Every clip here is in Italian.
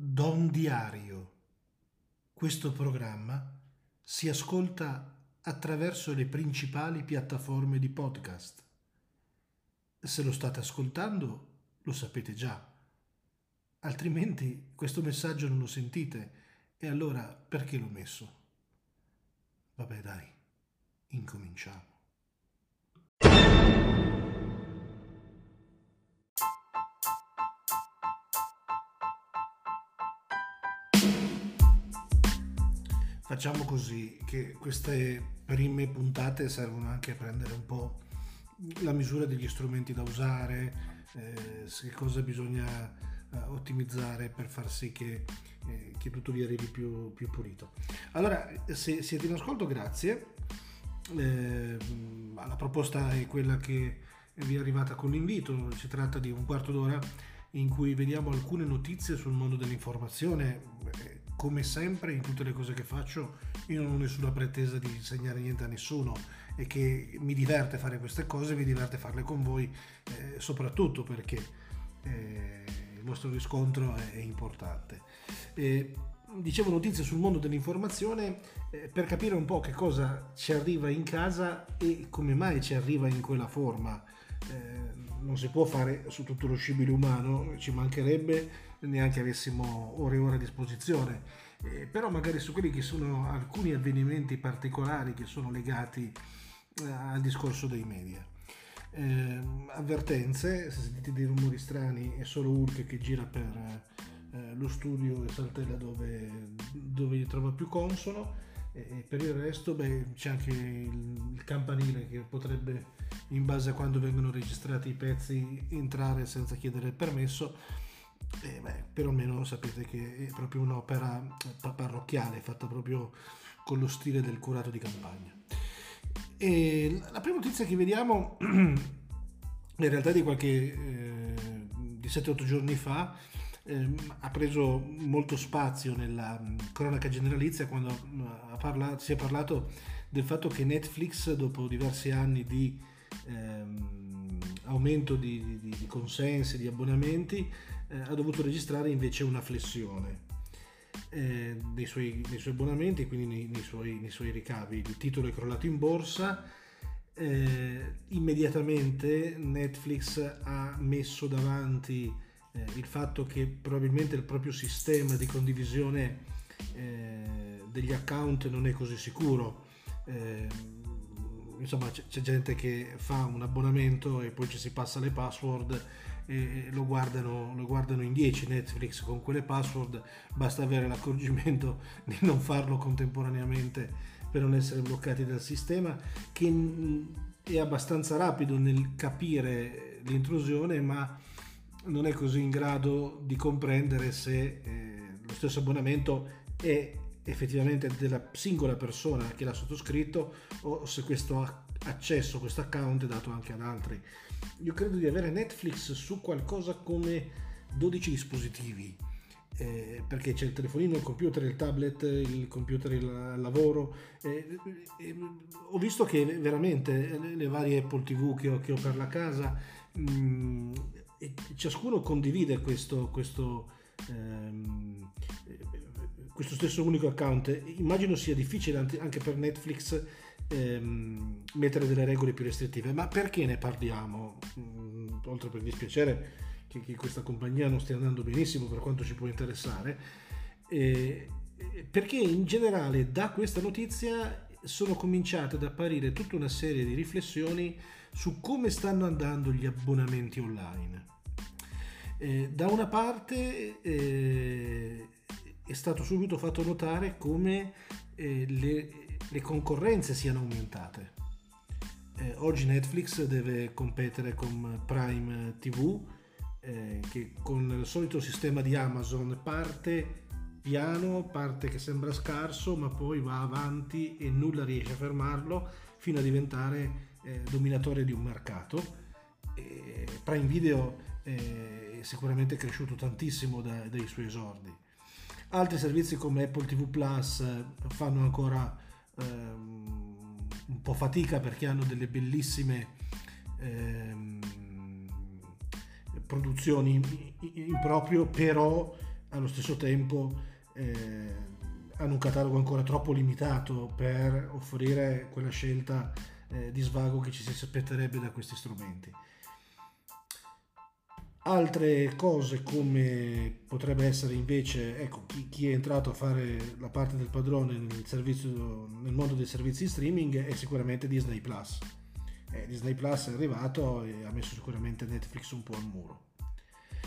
Don Diario. Questo programma si ascolta attraverso le principali piattaforme di podcast. Se lo state ascoltando, lo sapete già. Altrimenti questo messaggio non lo sentite e allora perché l'ho messo? Vabbè dai, incominciamo. Facciamo così, che queste prime puntate servono anche a prendere un po' la misura degli strumenti da usare, eh, che cosa bisogna eh, ottimizzare per far sì che, eh, che tutto vi arrivi più, più, pulito. Allora, se siete in ascolto, grazie. Eh, la proposta è quella che vi è arrivata con l'invito, si tratta di un quarto d'ora in cui vediamo alcune notizie sul mondo dell'informazione come sempre in tutte le cose che faccio io non ho nessuna pretesa di insegnare niente a nessuno e che mi diverte fare queste cose, mi diverte farle con voi, eh, soprattutto perché eh, il vostro riscontro è, è importante. Eh, dicevo notizie sul mondo dell'informazione eh, per capire un po' che cosa ci arriva in casa e come mai ci arriva in quella forma. Eh, non si può fare su tutto lo scibile umano, ci mancherebbe neanche avessimo ore e ore a disposizione, eh, però magari su quelli che sono alcuni avvenimenti particolari che sono legati eh, al discorso dei media. Eh, avvertenze, se sentite dei rumori strani è solo Hulk che gira per eh, lo studio e saltella dove, dove gli trova più consono. E per il resto beh, c'è anche il, il, campanile che potrebbe in base a quando vengono registrati i pezzi entrare senza chiedere il permesso eh, beh, perlomeno sapete che è proprio un'opera parrocchiale fatta proprio con lo stile del curato di campagna. E la prima notizia che vediamo in realtà di qualche eh, di 7-8 giorni fa eh, ha preso molto spazio nella cronaca generalizia quando parlato, si è parlato del fatto che Netflix dopo diversi anni di ehm, aumento di, di, di consensi, di abbonamenti eh, ha dovuto registrare invece una flessione eh, dei, suoi, dei, suoi, abbonamenti, quindi nei, nei, suoi, nei, suoi, ricavi. Il titolo è crollato in borsa. Eh, immediatamente Netflix ha messo davanti eh, il fatto che probabilmente il proprio sistema di condivisione eh, degli account non è così sicuro eh, insomma c'è, gente che fa un abbonamento e poi ci si passa le password e lo guardano, lo guardano in 10 Netflix con quelle password, basta avere l'accorgimento di non farlo contemporaneamente per non essere bloccati dal sistema che è abbastanza rapido nel capire l'intrusione ma non è così in grado di comprendere se eh, lo stesso abbonamento è effettivamente della singola persona che l'ha sottoscritto o se questo accesso, questo account è dato anche ad altri io credo di avere Netflix su qualcosa come 12 dispositivi. Eh, perché c'è il telefonino, il computer, il tablet, il computer, il lavoro. Eh, eh, ho visto che veramente le varie Apple TV che ho, che ho per la casa, mh, mm, ciascuno condivide questo, questo, ehm, questo stesso unico account. Immagino sia difficile anche per Netflix ehm, mettere delle regole più restrittive. Ma perché ne parliamo? Mm, oltre per dispiacere che, che, questa compagnia non stia andando benissimo per quanto ci può interessare, eh, perché in generale da questa notizia sono cominciate ad apparire tutta una serie di riflessioni su come stanno andando gli abbonamenti online. Eh, da una parte eh, è stato subito fatto notare come eh, le, le concorrenze siano aumentate. Eh, oggi Netflix deve competere con Prime TV eh, che con il solito sistema di Amazon parte piano, parte che sembra scarso ma poi va avanti e nulla riesce a fermarlo fino a diventare eh, dominatore di un mercato. Prime Video è sicuramente cresciuto tantissimo da, dai suoi esordi. Altri servizi come Apple TV Plus eh, fanno ancora ehm, un po' fatica perché hanno delle bellissime ehm, produzioni proprio, però allo stesso tempo eh, hanno un catalogo ancora troppo limitato per offrire quella scelta eh, di svago che ci si aspetterebbe da questi strumenti. Altre cose come potrebbe essere invece, ecco, chi, chi, è entrato a fare la parte del padrone nel, servizio, nel mondo dei servizi streaming è sicuramente Disney Plus. Eh, Disney Plus è arrivato e ha messo sicuramente Netflix un po' al muro.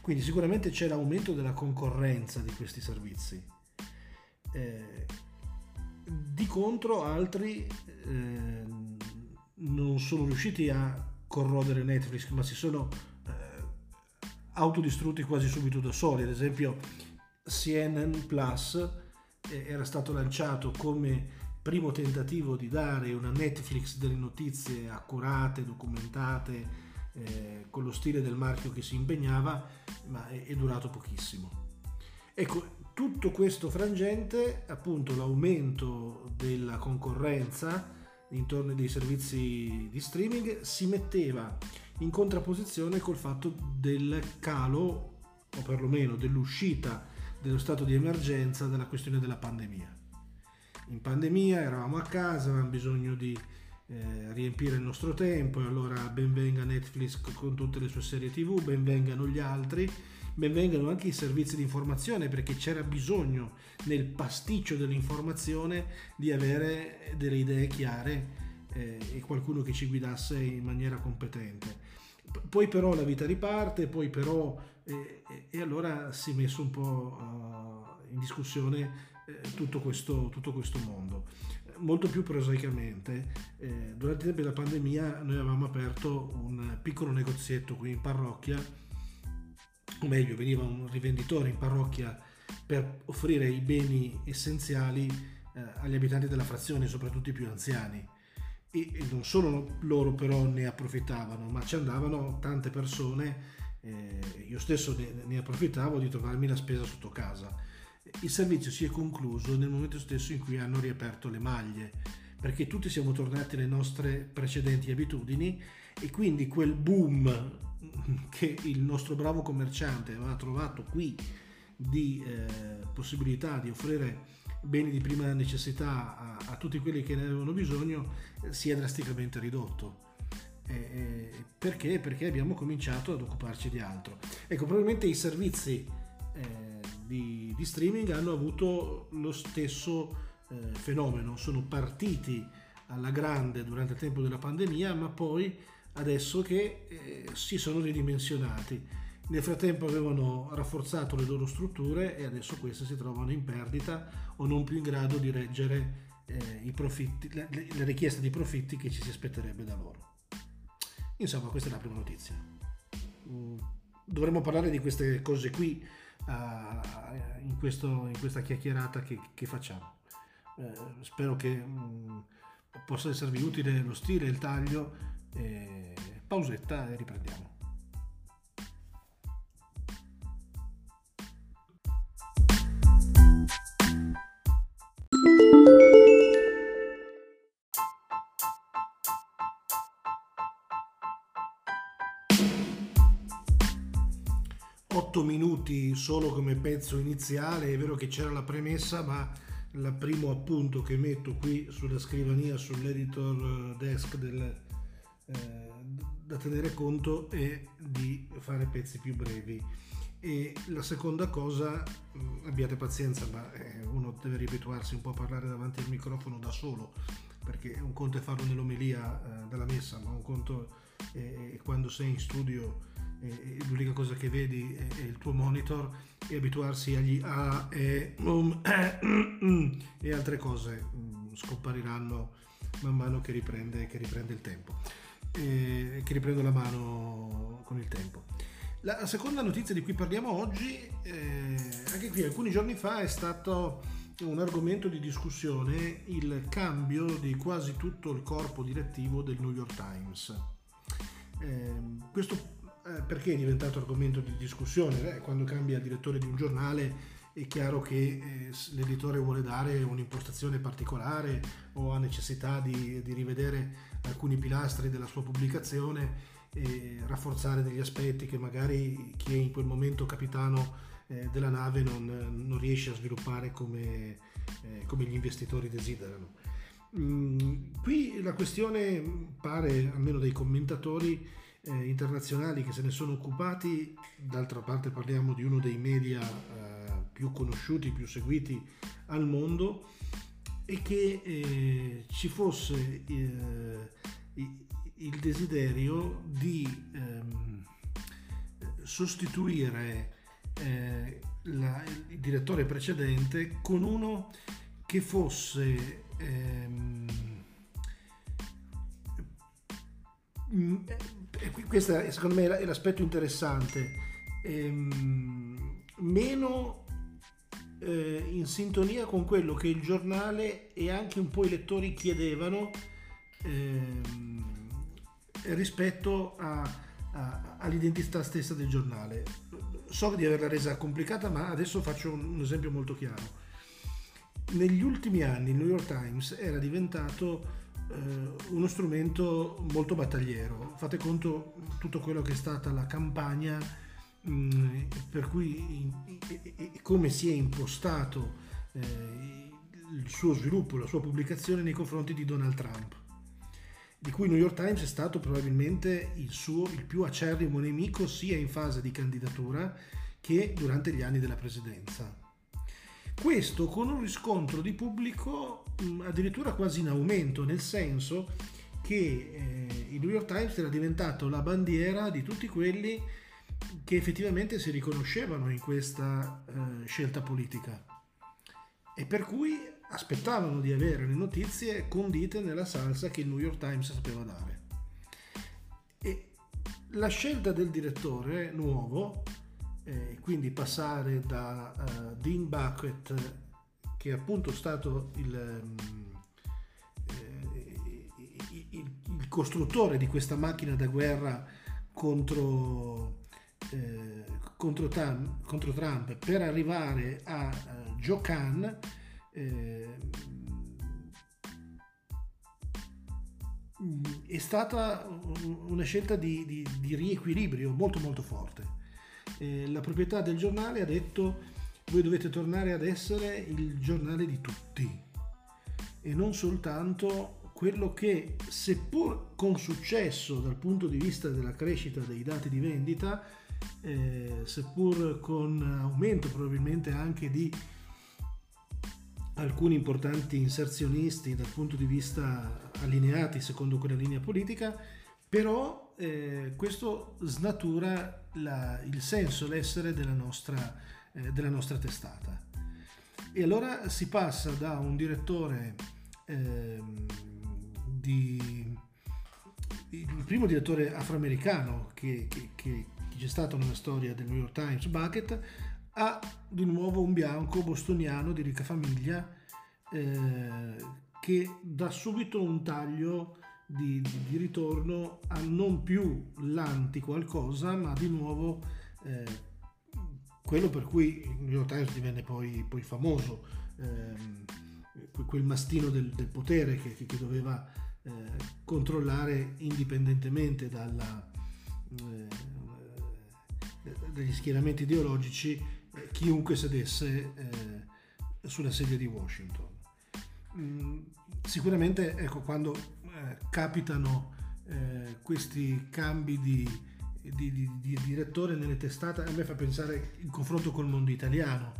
Quindi sicuramente c'è l'aumento della concorrenza di questi servizi. Eh, di contro altri eh, non sono riusciti a corrodere Netflix, ma si sono autodistrutti quasi subito da soli. Ad esempio, CNN Plus eh, era stato lanciato come primo tentativo di dare una Netflix delle notizie accurate, documentate, eh, con lo stile del marchio che si impegnava, ma è, è durato pochissimo. Ecco, tutto questo frangente, appunto l'aumento della concorrenza intorno ai servizi di streaming, si metteva in contrapposizione col fatto del calo o perlomeno dell'uscita dello stato di emergenza dalla questione della pandemia. In pandemia eravamo a casa, avevamo bisogno di eh, riempire il nostro tempo e allora benvenga Netflix con tutte le sue serie tv, benvengano gli altri, benvengano anche i servizi di informazione perché c'era bisogno nel pasticcio dell'informazione di avere delle idee chiare eh, e qualcuno che ci guidasse in maniera competente. Poi però la vita riparte, poi però eh, e allora si è messo un po' uh, in discussione eh, tutto, questo, tutto, questo, mondo. Molto più prosaicamente, eh, durante i tempi della pandemia noi avevamo aperto un piccolo negozietto qui in parrocchia, o meglio veniva un rivenditore in parrocchia per offrire i beni essenziali eh, agli abitanti della frazione, soprattutto i più anziani e non solo loro però ne approfittavano, ma ci andavano tante persone, eh, io stesso ne, ne, approfittavo di trovarmi la spesa sotto casa. Il servizio si è concluso nel momento stesso in cui hanno riaperto le maglie, perché tutti siamo tornati alle nostre precedenti abitudini e quindi quel boom che il nostro bravo commerciante aveva trovato qui di eh, possibilità di offrire beni di prima necessità a, a tutti quelli che ne avevano bisogno eh, si è drasticamente ridotto. Eh, eh, perché? Perché abbiamo cominciato ad occuparci di altro. Ecco, probabilmente i servizi eh, di, di, streaming hanno avuto lo stesso eh, fenomeno, sono partiti alla grande durante il tempo della pandemia, ma poi adesso che si sono ridimensionati nel frattempo avevano rafforzato le loro strutture e adesso queste si trovano in perdita o non più in grado di reggere eh, profitti, le, le, richieste di profitti che ci si aspetterebbe da loro. Insomma, questa è la prima notizia. Mm, dovremmo parlare di queste cose qui uh, in, questo, in, questa chiacchierata che, che facciamo. Eh, spero che um, possa esservi utile lo stile, il taglio. Eh, pausetta e riprendiamo. 8 minuti solo come pezzo iniziale, è vero che c'era la premessa, ma il primo appunto che metto qui sulla scrivania, sull'editor desk del, eh, da tenere conto è di fare pezzi più brevi. E la seconda cosa, mm, abbiate pazienza, ma eh, uno deve riabituarsi un po' a parlare davanti al microfono da solo, perché un conto è farlo nell'omelia eh, della messa, ma un conto è quando sei in studio e l'unica cosa che vedi è, il tuo monitor e abituarsi agli A e, um, eh, e altre cose um, scompariranno man mano che riprende, che riprende il tempo, e, che riprende la mano con il tempo. La seconda notizia di cui parliamo oggi, eh, anche qui alcuni giorni fa, è stato un argomento di discussione il cambio di quasi tutto il corpo direttivo del New York Times. Eh, questo eh, perché è diventato argomento di discussione? Eh, quando cambia direttore di un giornale è chiaro che eh, l'editore vuole dare un'impostazione particolare o ha necessità di, di, rivedere alcuni pilastri della sua pubblicazione e rafforzare degli aspetti che magari chi è in quel momento capitano eh, della nave non, non, riesce a sviluppare come, eh, come gli investitori desiderano. Mm, qui la questione pare, almeno dai commentatori eh, internazionali che se ne sono occupati, d'altra parte parliamo di uno dei media eh, più conosciuti, più seguiti al mondo, e che eh, ci fosse eh, il desiderio di ehm, sostituire eh, la, il direttore precedente con uno che fosse ehm, eh, questo è, secondo me è l'aspetto interessante ehm, meno eh, in sintonia con quello che il giornale e anche un po' i lettori chiedevano ehm, rispetto a, a, all'identità stessa del giornale. So di averla resa complicata, ma adesso faccio un, un esempio molto chiaro. Negli ultimi anni il New York Times era diventato uno strumento molto battagliero. Fate conto tutto quello che è stata la campagna mh, per cui come si è impostato eh, il suo sviluppo, la sua pubblicazione nei confronti di Donald Trump di cui il New York Times è stato probabilmente il suo il più acerrimo nemico sia in fase di candidatura che durante gli anni della presidenza. Questo con un riscontro di pubblico addirittura quasi in aumento, nel senso che eh, il New York Times era diventato la bandiera di tutti quelli che effettivamente si riconoscevano in questa eh, scelta politica e per cui aspettavano di avere le notizie condite nella salsa che il New York Times sapeva dare. E la scelta del direttore nuovo, eh, quindi passare da uh, Dean Bucket, che è appunto stato il, um, il, il, costruttore di questa macchina da guerra contro, eh, contro, Trump, contro Trump, per arrivare a uh, Joe Kahn, eh, è stata una scelta di, di, di, riequilibrio molto molto forte. Eh, la proprietà del giornale ha detto voi dovete tornare ad essere il giornale di tutti e non soltanto quello che seppur con successo dal punto di vista della crescita dei dati di vendita, eh, seppur con aumento probabilmente anche di alcuni importanti inserzionisti dal punto di vista allineati secondo quella linea politica, però eh, questo snatura la, il senso, l'essere della nostra, eh, della nostra, testata. E allora si passa da un direttore eh, di, il primo direttore afroamericano che, che, che, c'è stato nella storia del New York Times, Bucket, ha di nuovo un bianco bostoniano di ricca famiglia eh, che dà subito un taglio di, di, di, ritorno a non più l'anti qualcosa, ma di nuovo eh, quello per cui il New York Times divenne poi, poi famoso, eh, quel mastino del, del potere che, che doveva eh, controllare indipendentemente dalla, eh, dagli schieramenti ideologici chiunque sedesse eh, sulla sedia di Washington. Mm, sicuramente ecco, quando eh, capitano eh, questi cambi di, di, di, di, direttore nelle testate, a me fa pensare il confronto col mondo italiano,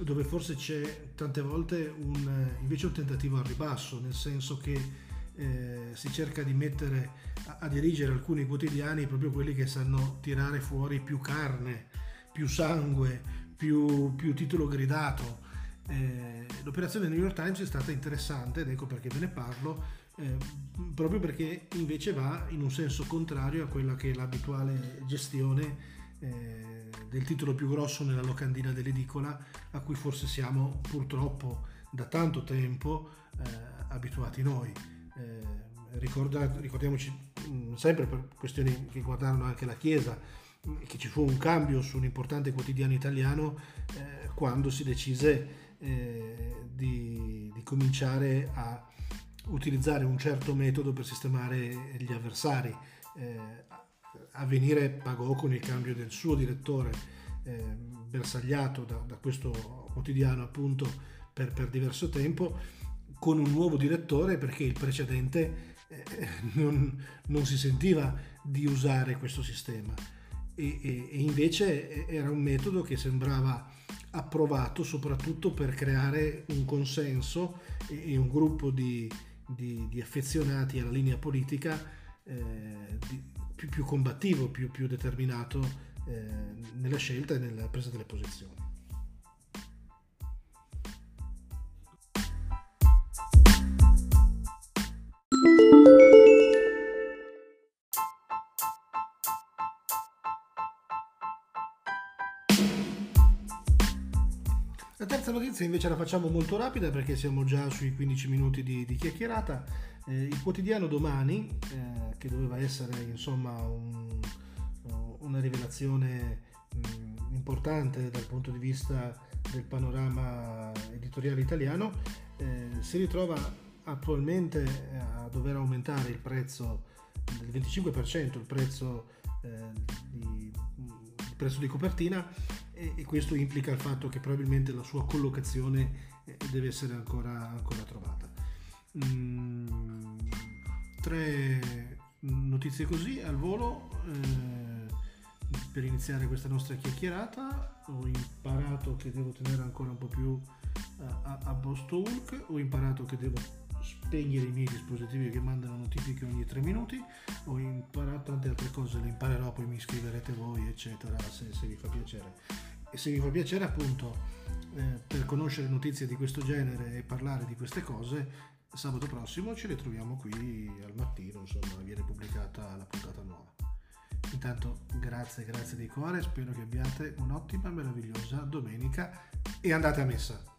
dove forse c'è tante volte un, invece un tentativo al ribasso, nel senso che eh, si cerca di mettere a, a, dirigere alcuni quotidiani proprio quelli che sanno tirare fuori più carne, più sangue, più, più titolo gridato. Eh, l'operazione New York Times è stata interessante ed ecco perché ve ne parlo, eh, proprio perché invece va in un senso contrario a quella che è l'abituale gestione eh, del titolo più grosso nella locandina dell'edicola, a cui forse siamo purtroppo da tanto tempo eh, abituati noi. Eh, ricorda, ricordiamoci mh, mm, sempre per questioni che riguardano anche la Chiesa, che ci fu un cambio su un importante quotidiano italiano eh, quando si decise eh, di, di, cominciare a utilizzare un certo metodo per sistemare gli avversari. Eh, Avvenire pagò con il cambio del suo direttore eh, bersagliato da, da, questo quotidiano appunto per, per, diverso tempo con un nuovo direttore perché il precedente eh, non, non, si sentiva di usare questo sistema e, e, e invece era un metodo che sembrava approvato soprattutto per creare un consenso e, e un gruppo di, di, di, affezionati alla linea politica eh, di, più, più, combattivo, più, più determinato eh, nella scelta e nella presa delle posizioni. Notizia invece la facciamo molto rapida perché siamo già sui 15 minuti di, di chiacchierata. Eh, il quotidiano domani, eh, che doveva essere insomma un, una rivelazione mh, importante dal punto di vista del panorama editoriale italiano, eh, si ritrova attualmente a dover aumentare il prezzo del 25%, il prezzo, eh, di, il prezzo di copertina e, questo implica il fatto che probabilmente la sua collocazione eh, deve essere ancora, ancora trovata. Mm, tre notizie così al volo. Eh, per iniziare questa nostra chiacchierata ho imparato che devo tenere ancora un po' più a, a, a Hulk, ho imparato che devo spegnere i miei dispositivi che mandano notifiche ogni tre minuti, ho imparato tante altre cose, le imparerò, poi mi scriverete voi, eccetera, se, se vi fa piacere. E se vi fa piacere appunto eh, per conoscere notizie di questo genere e parlare di queste cose, sabato prossimo ci ritroviamo qui al mattino, insomma viene pubblicata la puntata nuova. Intanto grazie, grazie di cuore, spero che abbiate un'ottima, meravigliosa domenica e andate a messa.